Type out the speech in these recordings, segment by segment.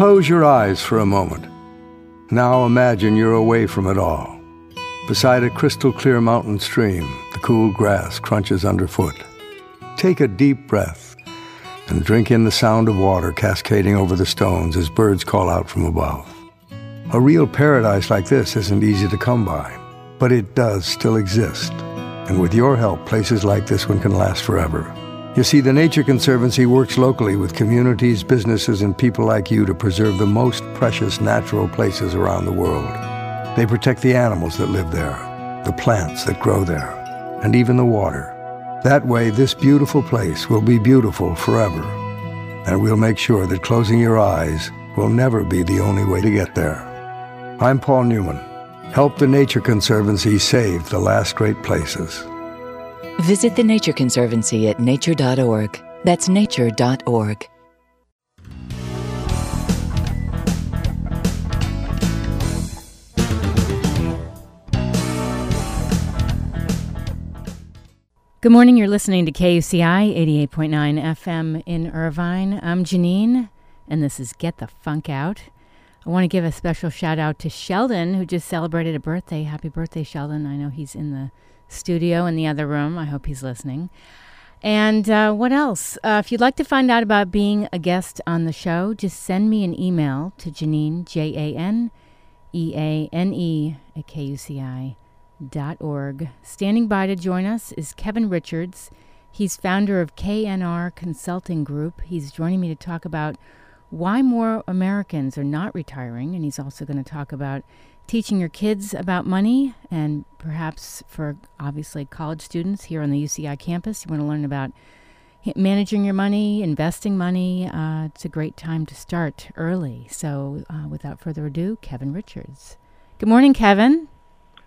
Close your eyes for a moment. Now imagine you're away from it all. Beside a crystal clear mountain stream, the cool grass crunches underfoot. Take a deep breath and drink in the sound of water cascading over the stones as birds call out from above. A real paradise like this isn't easy to come by, but it does still exist. And with your help, places like this one can last forever. You see, the Nature Conservancy works locally with communities, businesses, and people like you to preserve the most precious natural places around the world. They protect the animals that live there, the plants that grow there, and even the water. That way, this beautiful place will be beautiful forever. And we'll make sure that closing your eyes will never be the only way to get there. I'm Paul Newman. Help the Nature Conservancy save the last great places. Visit the Nature Conservancy at nature.org. That's nature.org. Good morning. You're listening to KUCI 88.9 FM in Irvine. I'm Janeane, and this is Get the Funk Out. I want to give a special shout out to Sheldon, who just celebrated a birthday. Happy birthday, Sheldon. I know he's in the studio in the other room. I hope he's listening. And uh, what else? Uh, if you'd like to find out about being a guest on the show, just send me an email to Janeane, J A N E A N E, at KUCI dot org. Standing by to join us is Kevin Richards. He's founder of KNR Consulting Group. He's joining me to talk about why more Americans are not retiring, and he's also going to talk about teaching your kids about money and perhaps for obviously college students here on the UCI campus. You want to learn about managing your money, investing money. Uh, it's a great time to start early. So, uh, without further ado, Kevin Richards. Good morning, Kevin.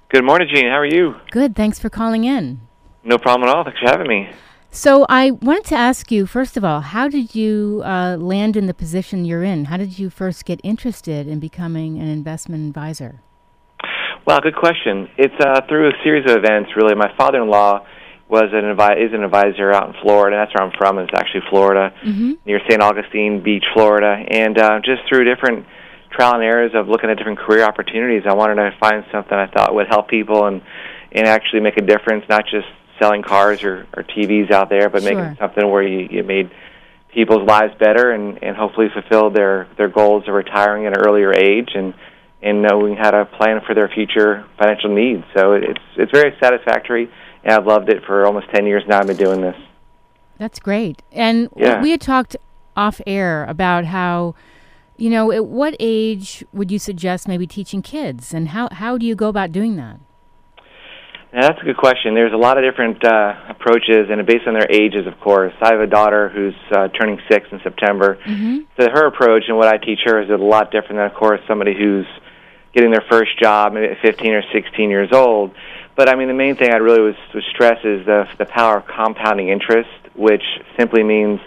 Good morning, Jean. How are you? Good. Thanks for calling in. No problem at all. Thanks for having me. So, I wanted to ask you first of all, how did you uh, land in the position you're in? How did you first get interested in becoming an investment advisor? Well, good question. It's uh, through a series of events, really. My father-in-law was an advi- is an advisor out in Florida. That's where I'm from. It's actually Florida, mm-hmm. near St. Augustine Beach, Florida. And uh, just through different trial and errors of looking at different career opportunities, I wanted to find something I thought would help people and and actually make a difference, not just selling cars or, or TVs out there, but sure. making something where you, you made people's lives better and, and hopefully fulfilled their, their goals of retiring at an earlier age and and knowing how to plan for their future financial needs. So it's it's very satisfactory, and I've loved it for almost ten years now. I've been doing this. That's great. And Yeah. we had talked off air about how, you know, at what age would you suggest maybe teaching kids, and how how do you go about doing that? Now, that's a good question. There's a lot of different uh, approaches, and based on their ages, of course. I have a daughter who's uh, turning six in September. Mm-hmm. So her approach and what I teach her is a lot different than, of course, somebody who's getting their first job maybe at 15 or 16 years old. But I mean, the main thing I really was, was stress is the the power of compounding interest, which simply means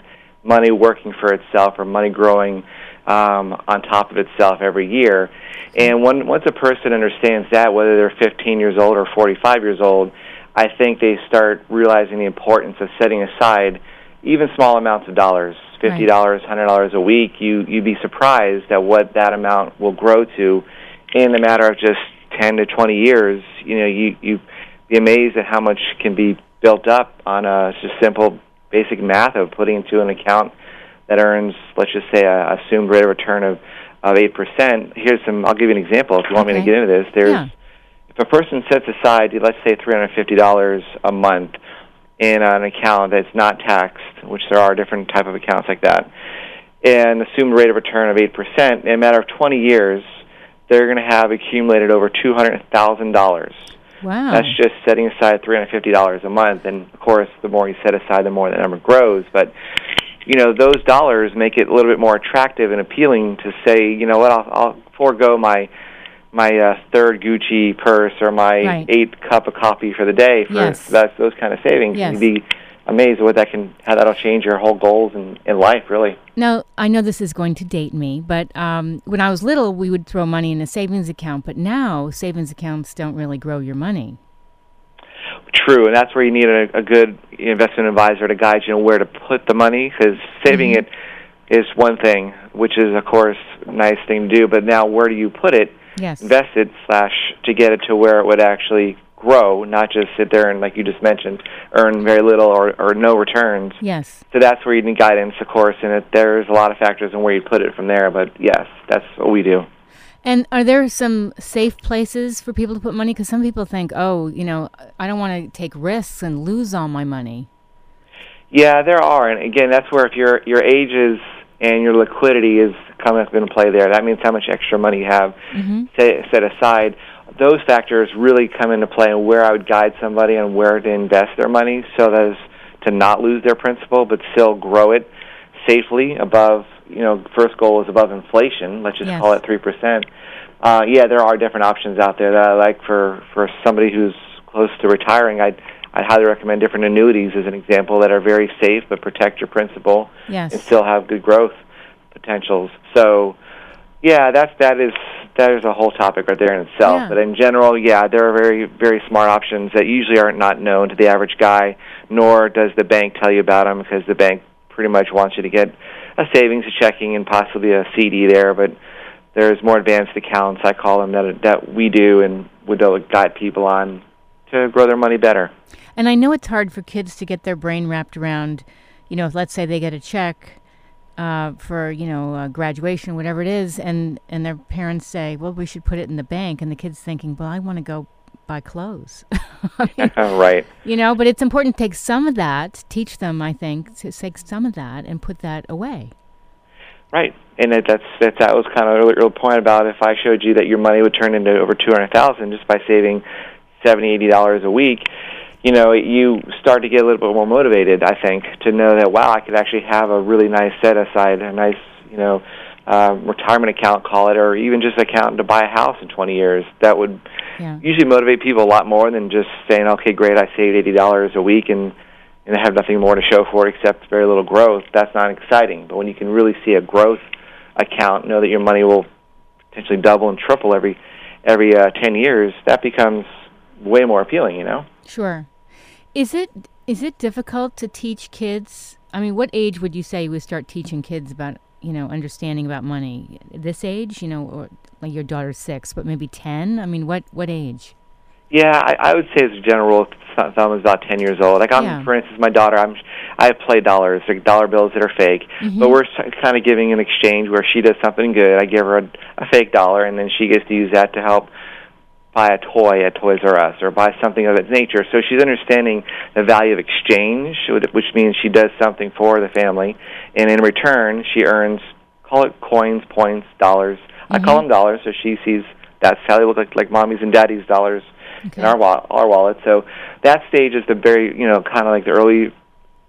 money working for itself or money growing um, on top of itself every year. And when, once a person understands that, whether they're 15 years old or 45 years old, I think they start realizing the importance of setting aside even small amounts of dollars, fifty dollars, hundred dollars a week. You you'd be surprised at what that amount will grow to in a matter of just 10 to 20 years. You know, you you be amazed at how much can be built up on a just simple basic math of putting into an account that earns, let's just say, a assumed rate of return of of eight percent. Here's some. I'll give you an example if you want me to get into this. There's Yeah. if a person sets aside, let's say, three hundred fifty dollars a month in an account that's not taxed, which there are different type of accounts like that, and assumed rate of return of eight percent, in a matter of twenty years, they're going to have accumulated over two hundred thousand dollars. Wow. That's just setting aside three hundred fifty dollars a month, and of course, the more you set aside, the more that number grows. But you know, those dollars make it a little bit more attractive and appealing to say, you know what, I'll, I'll forego my my uh, third Gucci purse or my Right. eighth cup of coffee for the day for Yes. that, those kind of savings. Yes. Be amazed at what that can, how that'll change your whole goals in, in life, really. Now, I know this is going to date me, but um, when I was little, we would throw money in a savings account. But now, savings accounts don't really grow your money. True, and that's where you need a, a good investment advisor to guide you on where to put the money. Because saving Mhm. it is one thing, which is of course a nice thing to do. But now, where do you put it? Yes. Invest it slash to get it to where it would actually grow, not just sit there and, like you just mentioned, earn very little or, or no returns. Yes. So that's where you need guidance, of course, and it, there's a lot of factors in where you put it from there. But yes, that's what we do. And are there some safe places for people to put money? Because some people think, oh, you know, I don't want to take risks and lose all my money. Yeah, there are, and again, that's where if your your age is and your liquidity is coming up into play there, that means how much extra money you have Mm-hmm. set, set aside. Those factors really come into play and where I would guide somebody on where to invest their money so that as to not lose their principal but still grow it safely above, you know, first goal is above inflation, let's just Yes. call it 3%. Uh, yeah, there are different options out there that I like for, for somebody who's close to retiring. I'd, I'd highly recommend different annuities as an example that are very safe but protect your principal Yes. and still have good growth potentials. So, yeah, that's that is that is a whole topic right there in itself. Yeah. But in general, yeah, there are very very smart options that usually are not not known to the average guy, nor does the bank tell you about them because the bank pretty much wants you to get a savings, a checking, and possibly a CD there. But there's more advanced accounts, I call them, that that we do and would guide people on to grow their money better. And I know it's hard for kids to get their brain wrapped around, you know, if let's say they get a check uh, for, you know, uh, graduation, whatever it is, and, and their parents say, well, we should put it in the bank. And the kid's thinking, well, I want to go buy clothes. I mean, right. you know, but it's important to take some of that, teach them, I think, to take some of that and put that away. Right, and it, that's, that's that was kind of earlier point about if I showed you that your money would turn into over two hundred thousand just by saving seventy, eighty dollars a week. You know, you start to get a little bit more motivated. I think to know that wow, I could actually have a really nice set aside, a nice you know uh, retirement account, call it, or even just account to buy a house in twenty years. That would Yeah. usually motivate people a lot more than just saying, okay, great, I saved eighty dollars a week and and I have nothing more to show for it except very little growth. That's not exciting. But when you can really see a growth account, know that your money will potentially double and triple every every uh, ten years, that becomes way more appealing. You know. Sure. Is it is it difficult to teach kids? I mean, what age would you say you would start teaching kids about you know understanding about money? This age, you know, or like your daughter's six, but maybe ten. I mean, what what age? Yeah, I, I would say as a general rule, thumb is about ten years old. Like, I'm, Yeah. for instance, my daughter, I'm, I have play dollars, like dollar bills that are fake, Mm-hmm. but we're kind of giving an exchange where she does something good. I give her a, a fake dollar, and then she gets to use that to help buy a toy at Toys R Us or buy something of that nature. So she's understanding the value of exchange, which means she does something for the family, and in return, she earns call it coins, points, dollars. I call mm-hmm. them dollars, so she sees that's how they look like, like mommy's and daddy's dollars Okay. in our wa- our wallet. So that stage is the very you know kind of like the early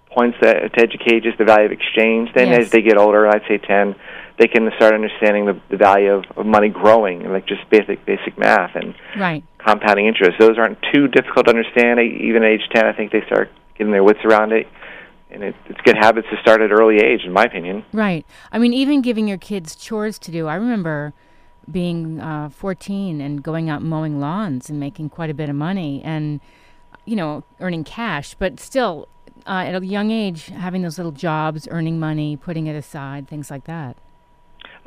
points that, to educate just the value of exchange. Then Yes. as they get older, I'd say ten, they can start understanding the, the value of, of money growing and like just basic basic math and Right. compounding interest. Those aren't too difficult to understand. Even at age ten, I think they start getting their wits around it. And it, it's good habits to start at early age, in my opinion. Right. I mean, even giving your kids chores to do. I remember being uh, 14 and going out mowing lawns and making quite a bit of money and, you know, earning cash, but still uh, at a young age, having those little jobs, earning money, putting it aside, things like that.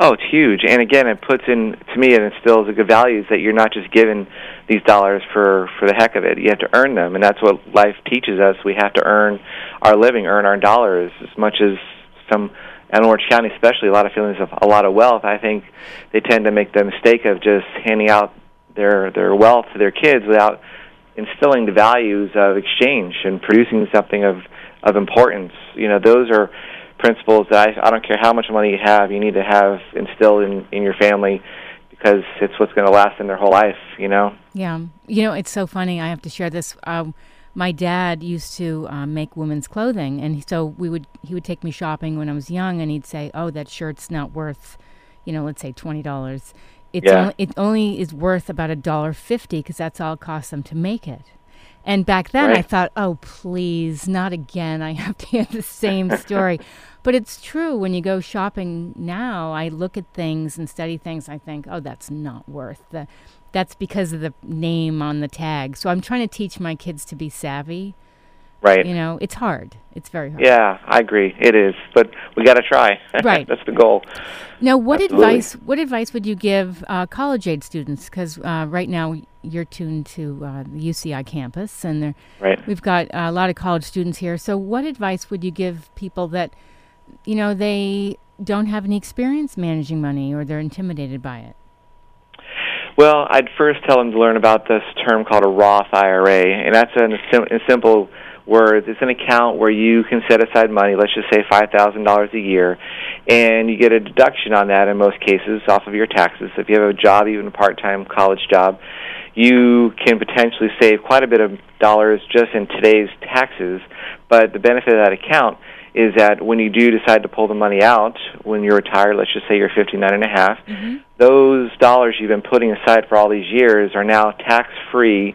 Oh, it's huge. And again, it puts in to me it instills a good values that you're not just given these dollars for for the heck of it. You have to earn them, and that's what life teaches us. We have to earn our living, earn our dollars as much as some in Orange County, especially a lot of feelings of a lot of wealth. I think they tend to make the mistake of just handing out their their wealth to their kids without instilling the values of exchange and producing something of of importance. You know, those are principles that I, I don't care how much money you have, you need to have instilled in in your family because it's what's going to last in their whole life. You know. Yeah. You know, it's so funny. I have to share this. Um, my dad used to um, make women's clothing, and so we would he would take me shopping when I was young, and he'd say, "Oh, that shirt's not worth, you know, let's say twenty dollars. It's Yeah. only, it only is worth about a dollar fifty because that's all it costs them to make it." And back then, I thought, "Oh, please, not again! I have to hear the same story." But it's true. When you go shopping now, I look at things and study things. I think, "Oh, that's not worth the." That's because of the name on the tag. So I'm trying to teach my kids to be savvy Right. You know, it's hard. It's very hard. Yeah, I agree. It is, but we got to try. Right. That's the goal. Now, what Absolutely. advice? What advice would you give uh, college age students? Because uh, right now you're tuned to uh, the UCI campus, and Right. we've got a lot of college students here. So, what advice would you give people that, you know, they don't have any experience managing money, or they're intimidated by it? Well, I'd first tell them to learn about this term called a Roth IRA, and that's in, sim- in simple words. It's an account where you can set aside money, let's just say $5,000 a year, and you get a deduction on that in most cases off of your taxes. So if you have a job, even a part-time college job, you can potentially save quite a bit of dollars just in today's taxes. But the benefit of that account is that when you do decide to pull the money out when you're retired, let's just say you're 59 and a half, those dollars you've been putting aside for all these years are now tax-free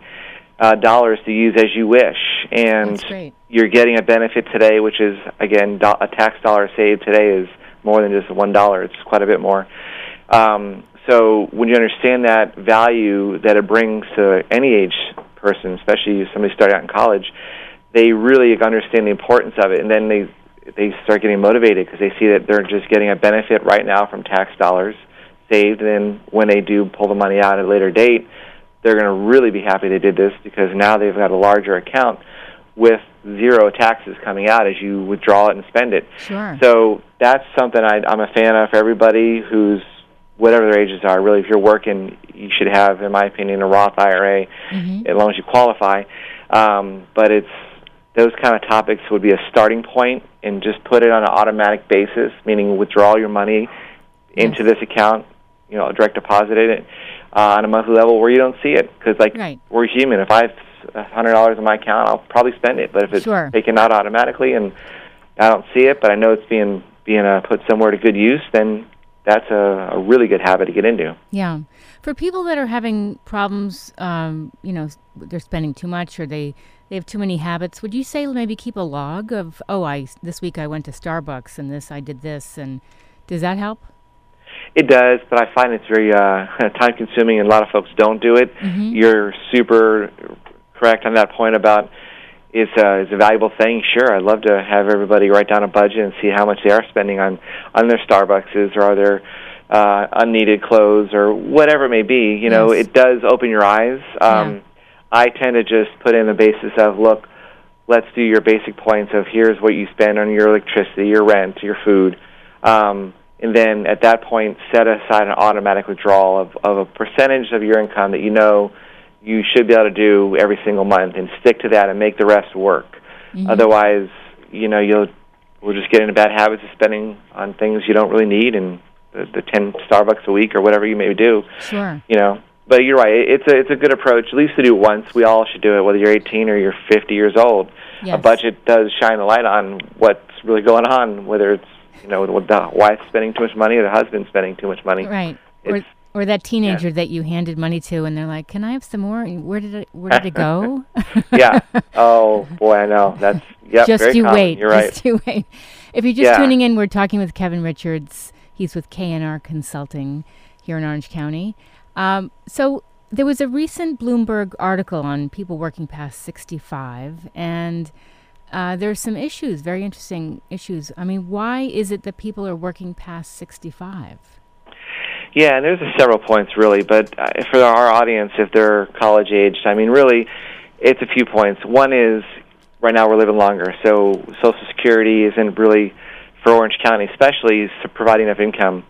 uh, dollars to use as you wish, and you're getting a benefit today, which is again do- a tax dollar saved today is more than just one dollar. It's quite a bit more. Um, so when you understand that value that it brings to any age person, especially somebody starting out in college, they really understand the importance of it, and then they they start getting motivated because they see that they're just getting a benefit right now from tax dollars saved, and then when they do pull the money out at a later date, they're going to really be happy they did this because now they've got a larger account with zero taxes coming out as you withdraw it and spend it. Sure. So that's something I, I'm a fan of for everybody who's whatever their ages are. Really, if you're working, you should have, in my opinion, a Roth IRA Mhm. as long as you qualify. Um, but it's those kind of topics would be a starting point, and just put it on an automatic basis, meaning withdraw your money into this account, you know, direct deposit it uh, on a monthly level where you don't see it because, like, Right. we're human. If I have a hundred dollars in my account, I'll probably spend it. But if it's Sure. taken out automatically and I don't see it, but I know it's being being uh, put somewhere to good use, then that's a, a really good habit to get into. Yeah. For people that are having problems, um, you know, they're spending too much or they, they have too many habits, would you say maybe keep a log of, oh, I this week I went to Starbucks and this I did this and does that help? It does, but I find it's very uh, time consuming, and a lot of folks don't do it. You're super correct on that point about it's a, it's a valuable thing. Sure, I'd love to have everybody write down a budget and see how much they are spending on on their Starbucks or their uh, unneeded clothes or whatever it may be. You know, Yes. it does open your eyes. Um, Yeah. I tend to just put in the basis of look, let's do your basic points of here's what you spend on your electricity, your rent, your food. Um, and then at that point, set aside an automatic withdrawal of, of a percentage of your income that you know you should be able to do every single month and stick to that and make the rest work. Otherwise, you know, you'll we'll just get into bad habits of spending on things you don't really need and the, the 10 Starbucks a week or whatever you may do Sure. you know. But you're right. It's a it's a good approach. At least to do once. We all should do it, whether you're 18 or you're 50 years old. Yes. A budget does shine a light on what's really going on, whether it's you know the wife spending too much money or the husband spending too much money. Right. Or, It's- or that teenager that you handed money to and they're like, can I have some more? Where did it, where did it go? yeah. Oh boy, I know. That's yep. just you common. wait. You're right. Just you wait. If you're just Yeah. tuning in, we're talking with Kevin Richards. He's with KNR Consulting here in Orange County. Um, so there was a recent Bloomberg article on people working past 65, and uh, there's some issues, very interesting issues. I mean, why is it that people are working past 65? Yeah, and there's several points really, but uh, for our audience, if they're college aged, I mean, really, it's a few points. One is right now we're living longer, so Social Security isn't really for Orange County, especially, providing enough income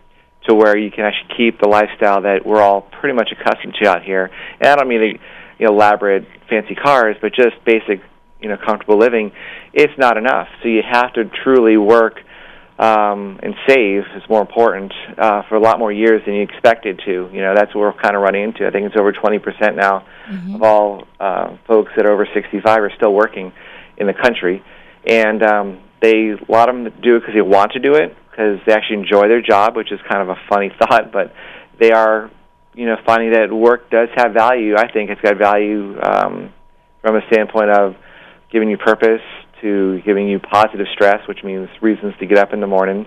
to where you can actually keep the lifestyle that we're all pretty much accustomed to out here. And I don't mean the you know elaborate, fancy cars, but just basic, you know, comfortable living. It's not enough. So you have to truly work um, and save is more important uh, for a lot more years than you expected to. You know, that's what we're kind of running into. I think it's over 20% now of all uh, folks that are over 65 are still working in the country, and um, they a lot of them do it because they want to do it because they actually enjoy their job, which is kind of a funny thought, but they are, you know, finding that work does have value. I think it's got value um, from a standpoint of giving you purpose to giving you positive stress, which means reasons to get up in the morning,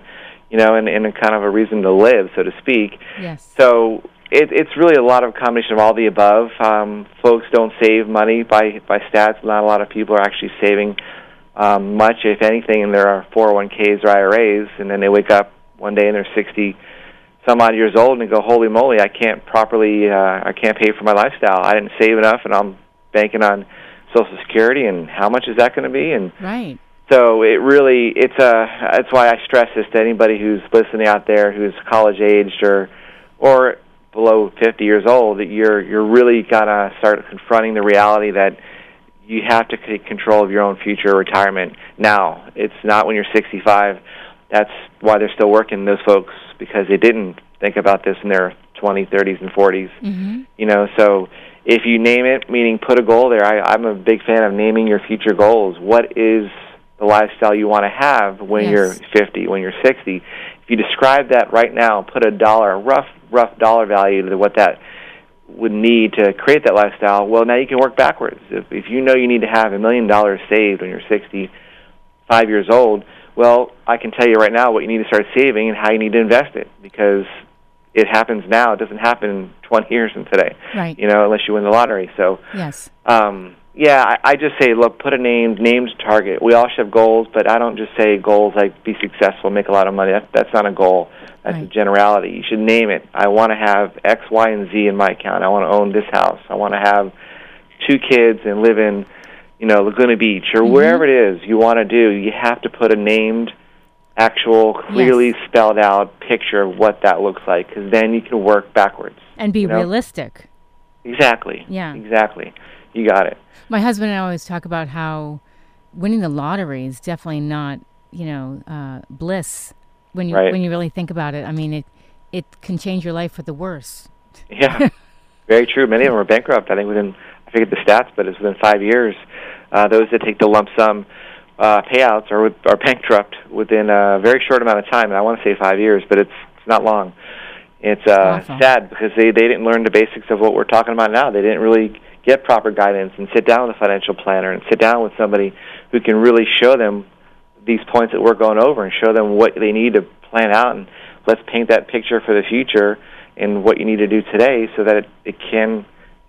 you know, and, and a kind of a reason to live, so to speak. Yes. So it, it's really a lot of combination of all the above. Um, folks don't save money by by stats. Not a lot of people are actually saving um, much, if anything, in their 401ks or IRAs, and then they wake up one day and they're 60 some odd years old and go, holy moly, I can't properly, uh, I can't pay for my lifestyle. I didn't save enough, and I'm banking on Social Security, and how much is that going to be? And right. So it really, it's a. That's why I stress this to anybody who's listening out there, who's college aged or, or below 50 years old. That you're you're really gotta start confronting the reality that you have to take control of your own future retirement now. It's not when you're 65. That's why they're still working. Those folks because they didn't think about this in their 20s, 30s, and 40s. Mm-hmm. You know, so if you name it, meaning put a goal there. I, I'm a big fan of naming your future goals. What is the lifestyle you want to have when Yes. you're 50, when you're 60? If you describe that right now, put a dollar, a rough, rough dollar value to what that would need to create that lifestyle. Well, now you can work backwards. If, if you know you need to have a million dollars saved when you're 65 years old, well, I can tell you right now what you need to start saving and how you need to invest it because it happens now. It doesn't happen 20 years from today, Right. you know, unless you win the lottery. So, Yes. um, yeah, I, I just say, look, put a name, named target. We all should have goals, but I don't just say goals like be successful, make a lot of money. That, that's not a goal. That's a generality. You should name it. I want to have X, Y, and Z in my account. I want to own this house. I want to have two kids and live in, you know, Laguna Beach or Mhm. wherever it is you want to do. You have to put a named, actual, clearly spelled out picture of what that looks like, because then you can work backwards. And be You know? realistic. Exactly. Yeah. Exactly. You got it. My husband and I always talk about how winning the lottery is definitely not, you know, uh, bliss when you Right. when you really think about it. I mean, it it can change your life for the worse. Yeah, very true. Many of them are bankrupt. I think within I forget the stats, but it's within five years. Uh, those that take the lump sum uh, payouts are are bankrupt within a very short amount of time. And I want to say five years, but it's it's not long. It's uh, sad because they they didn't learn the basics of what we're talking about now. They didn't really get proper guidance and sit down with a financial planner and sit down with somebody who can really show them these points that we're going over and show them what they need to plan out and let's paint that picture for the future and what you need to do today so that it, it can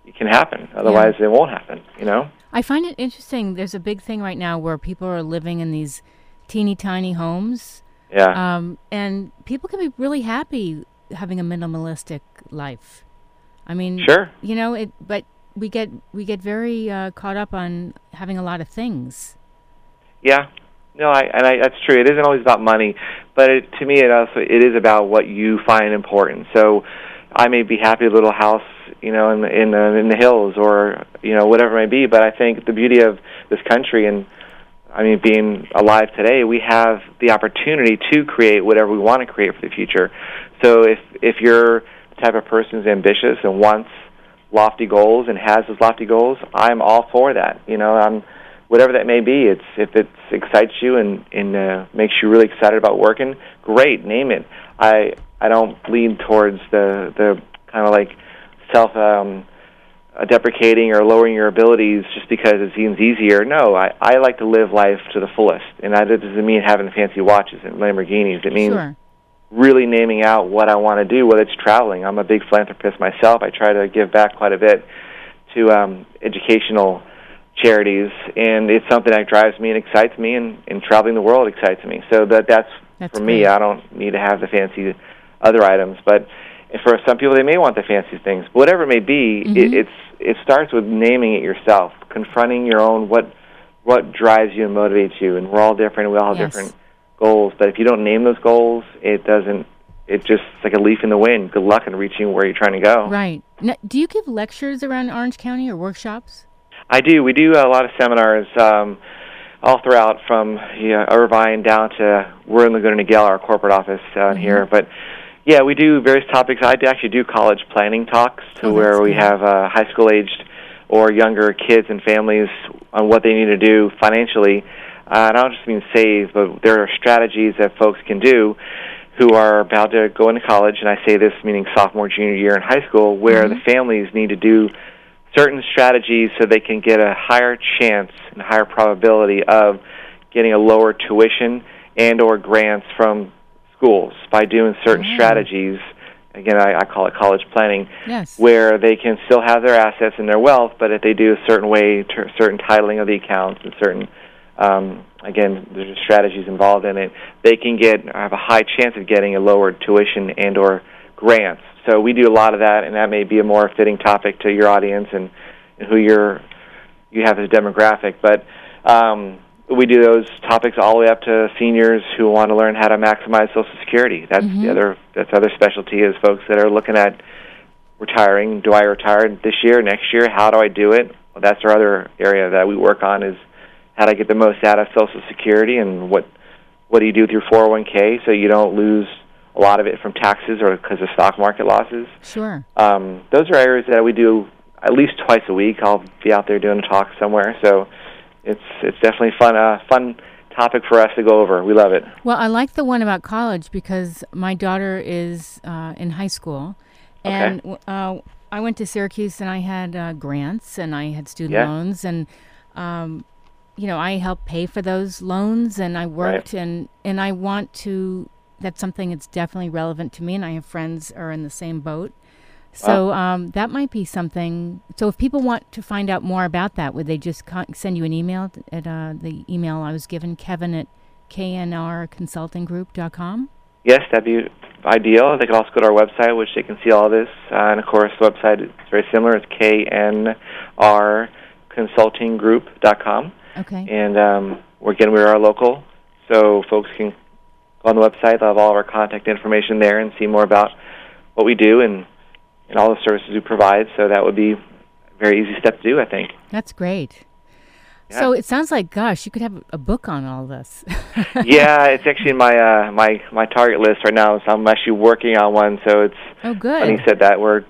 it can happen. Otherwise, it won't happen. You know. I find it interesting. There's a big thing right now where people are living in these teeny tiny homes, Yeah. um, and people can be really happy having a minimalistic life. I mean, Sure. you know it, but we get we get very uh, caught up on having a lot of things. Yeah. No, I and I that's true. It isn't always about money, but it, to me, it also it is about what you find important. So, I may be happy with a little house, you know, in the, in the, in the hills or you know whatever it may be. But I think the beauty of this country and I mean, being alive today, we have the opportunity to create whatever we want to create for the future. So if if you're the type of person who's ambitious and wants lofty goals and has those lofty goals, I'm all for that. You know, I'm whatever that may be. It's if it excites you and and uh, makes you really excited about working, great, name it. I I don't lean towards the the kind of like self um, uh, deprecating or lowering your abilities just because it seems easier. No, I I like to live life to the fullest, and that doesn't mean having fancy watches and Lamborghinis. It means Sure. Really naming out what I want to do, whether it's traveling. I'm a big philanthropist myself. I try to give back quite a bit to um, educational charities, and it's something that drives me and excites me, and, and traveling the world excites me. So that that's, That's for me. I don't need to have the fancy other items, but for some people, they may want the fancy things. Whatever it may be, Mhm. it, it's it starts with naming it yourself, confronting your own what what drives you and motivates you, and we're all different. We all have Yes. different goals, but if you don't name those goals, it doesn't. It just it's like a leaf in the wind. Good luck in reaching where you're trying to go. Right. Now, do you give lectures around Orange County or workshops? I do. We do a lot of seminars um, all throughout, from yeah, Irvine down to we're in Laguna Niguel, our corporate office down Mhm. here. But yeah, we do various topics. I actually do college planning talks to Oh, where we good. have uh, high school aged or younger kids and families on what they need to do financially. Uh, and I don't just mean save, but there are strategies that folks can do who are about to go into college, and I say this meaning sophomore, junior year in high school, where Mhm. the families need to do certain strategies so they can get a higher chance and higher probability of getting a lower tuition and or grants from schools by doing certain Oh. strategies again I, I call it college planning Yes. where they can still have their assets and their wealth but if they do a certain way ter- certain titling of the accounts and certain um, again, there's strategies involved in it. They can get have a high chance of getting a lower tuition and or grants. So we do a lot of that, and that may be a more fitting topic to your audience and, and who you're you have as a demographic. But um, we do those topics all the way up to seniors who want to learn how to maximize Social Security. That's Mhm. the other that's other specialty is folks that are looking at retiring. Do I retire this year, next year? How do I do it? Well, that's our other area that we work on is how to get the most out of Social Security and what what do you do with your 401k so you don't lose a lot of it from taxes or because of stock market losses. Sure. Um, those are areas that we do at least twice a week. I'll be out there doing a talk somewhere, so it's it's definitely fun uh, fun topic for us to go over. We love it. Well, I like the one about college because my daughter is uh, in high school, and w uh, I went to Syracuse and I had uh, grants and I had student Yeah. loans and. Um, you know, I helped pay for those loans, and I worked, and and I want to. That's something that's definitely relevant to me, and I have friends are in the same boat. So um, that might be something. So if people want to find out more about that, would they just con- send you an email at uh, the email I was given, Kevin at knrconsultinggroup.com? Yes, that'd be ideal. They can also go to our website, which they can see all this. Uh, and of course, the website is very similar. It's knrconsultinggroup.com. Okay. And um, again, we are local, so folks can go on the website. They'll have all of our contact information there and see more about what we do and and all the services we provide. So that would be a very easy step to do, I think. That's great. Yeah. So it sounds like, gosh, you could have a book on all this. yeah, it's actually in my uh, my my target list right now. So I'm actually working on one. So it's Oh, funny you good. said that. We're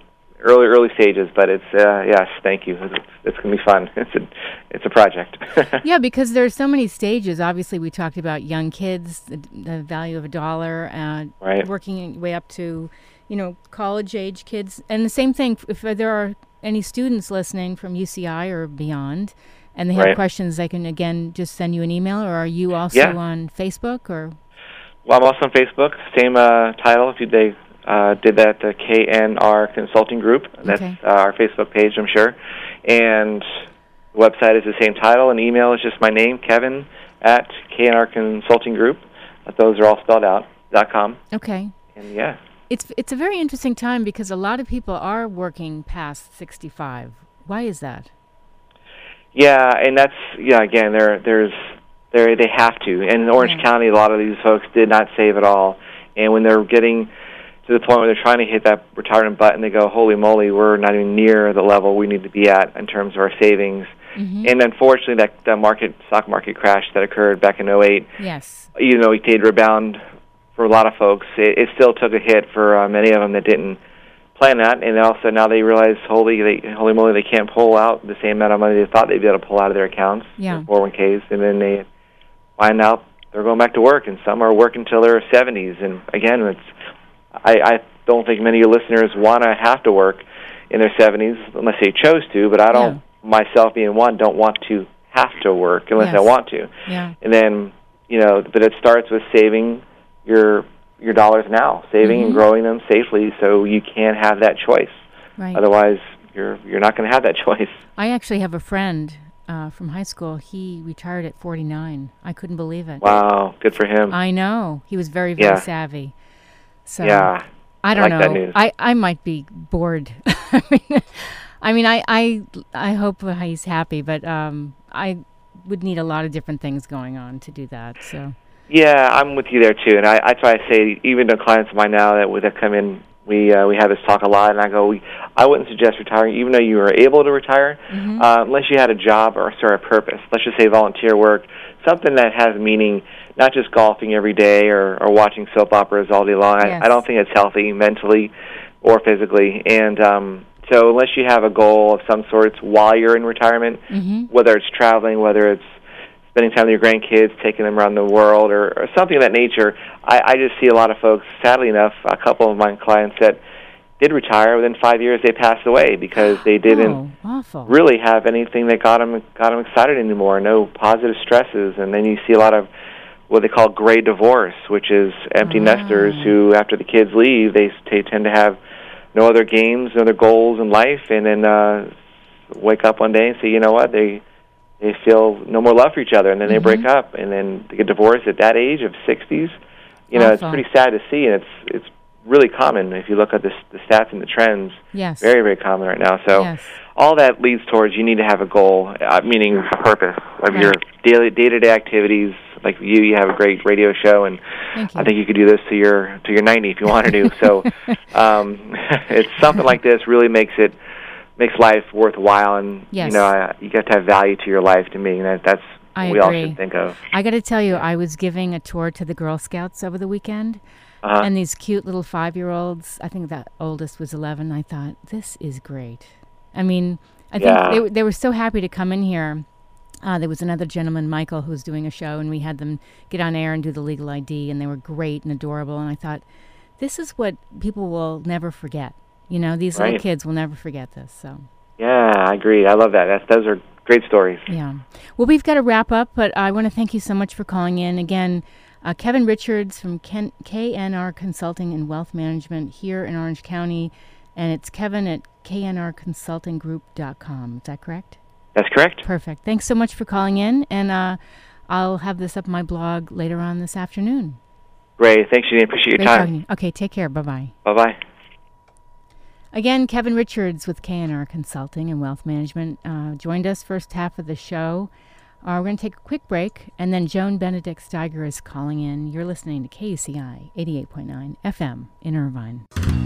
early early stages, but it's uh, yes, thank you. It's, it's gonna be fun. It's a it's a project. Yeah, because there's so many stages. Obviously, we talked about young kids, the, the value of a dollar, uh, Right. working way up to, you know, college age kids, and the same thing. If there are any students listening from UCI or beyond, and they have Right. questions, they can again just send you an email. Or are you also Yeah. on Facebook? Or Well, I'm also on Facebook. Same uh, title. If you, they uh, did that, the KNR Consulting Group. That's Okay. uh, our Facebook page, I'm sure. And the website is the same title, and email is just my name, Kevin at KNR Consulting Group. Those are all spelled out. dot com. okay, And yeah, it's it's a very interesting time because a lot of people are working past 65. Why is that? yeah, and that's yeah. Again, there there's there they have to. And in Orange Yeah. County, a lot of these folks did not save at all. And when they're getting to the point where they're trying to hit that retirement button, they go, "Holy moly, we're not even near the level we need to be at in terms of our savings." Mhm. And unfortunately, that the market stock market crash that occurred back in '08, Yes. you know, it did rebound for a lot of folks. It, it still took a hit for uh, many of them that didn't plan that, and also now they realize, holy, they, holy moly, they can't pull out the same amount of money they thought they'd be able to pull out of their accounts, Yeah. their 401ks, and then they find out they're going back to work, and some are working until their 70s. And again, it's I, I don't think many of your listeners want to have to work in their 70s unless they chose to, but I don't, myself being one, don't want to have to work unless I want to Yeah. and then you know but it starts with saving your your dollars now saving Mhm. and growing them safely so you can have that choice Right. otherwise you're you're not going to have that choice I actually have a friend uh, from high school. He retired at 49. I couldn't believe it. wow good for him I know. He was very, very Yeah. savvy. So yeah I don't like that know. I, I might be bored. I mean, I mean, I, I, I hope he's happy, but um, I would need a lot of different things going on to do that. So yeah i'm with you there too and i that's why i say even to clients of mine now that that come in we uh, we have this talk a lot and i go we, i wouldn't suggest retiring even though you are able to retire Mhm. uh, unless you had a job or sort of purpose let's just say volunteer work something that has meaning not just golfing every day or, or watching soap operas all day long Yes. I, I don't think it's healthy mentally or physically and um so unless you have a goal of some sorts while you're in retirement hmm whether it's traveling whether it's spending time with your grandkids, taking them around the world, or, or something of that nature. I, I just see a lot of folks. Sadly enough, a couple of my clients that did retire within five years, they passed away because they didn't Oh, really have anything that got them got them excited anymore. No positive stresses, and then you see a lot of what they call gray divorce, which is empty nesters Ah. who, after the kids leave, they, they tend to have no other games, no other goals in life, and then uh, wake up one day and say, you know what, they they feel no more love for each other, and then they Mhm. break up, and then they get divorced at that age of 60s. You know, it's pretty sad to see, and it's it's really common if you look at the, the stats and the trends. Yes. Very, very common right now. So Yes. All that leads towards you need to have a goal, uh, meaning a purpose of your daily day-to-day activities. Like you, you have a great radio show, and. I think you could do this to your to your 90 if you wanted to. So um, it's something like this really makes it makes life worthwhile, and Yes. you know I, you got to have value to your life. To me, and that that's I what we all should think of. I got to tell you, I was giving a tour to the Girl Scouts over the weekend, Uh-huh. and these cute little five-year-olds. I think the oldest was eleven. I thought this is great. I mean, I think Yeah. they were- they were so happy to come in here. Uh, there was another gentleman, Michael, who was doing a show, and we had them get on air and do the legal ID, and they were great and adorable. And I thought, this is what people will never forget. You know, these little kids will never forget this. So. yeah, I agree. I love that. That's those are great stories. Yeah. Well, we've got to wrap up, but I want to thank you so much for calling in. Again, uh, Kevin Richards from Ken- KNR Consulting and Wealth Management here in Orange County, and it's Kevin at knrconsultinggroup.com. Is that correct? That's correct. Perfect. Thanks so much for calling in, and uh, I'll have this up on my blog later on this afternoon. Great. Thanks, Janeane. Appreciate your Great time. talking you. Okay, take care. Bye bye. Bye bye. Again, Kevin Richards with KNR Consulting and Wealth Management uh, joined us first half of the show. Uh, we're going to take a quick break, and then Joan Benedict Steiger is calling in. You're listening to KUCI 88.9 FM in Irvine.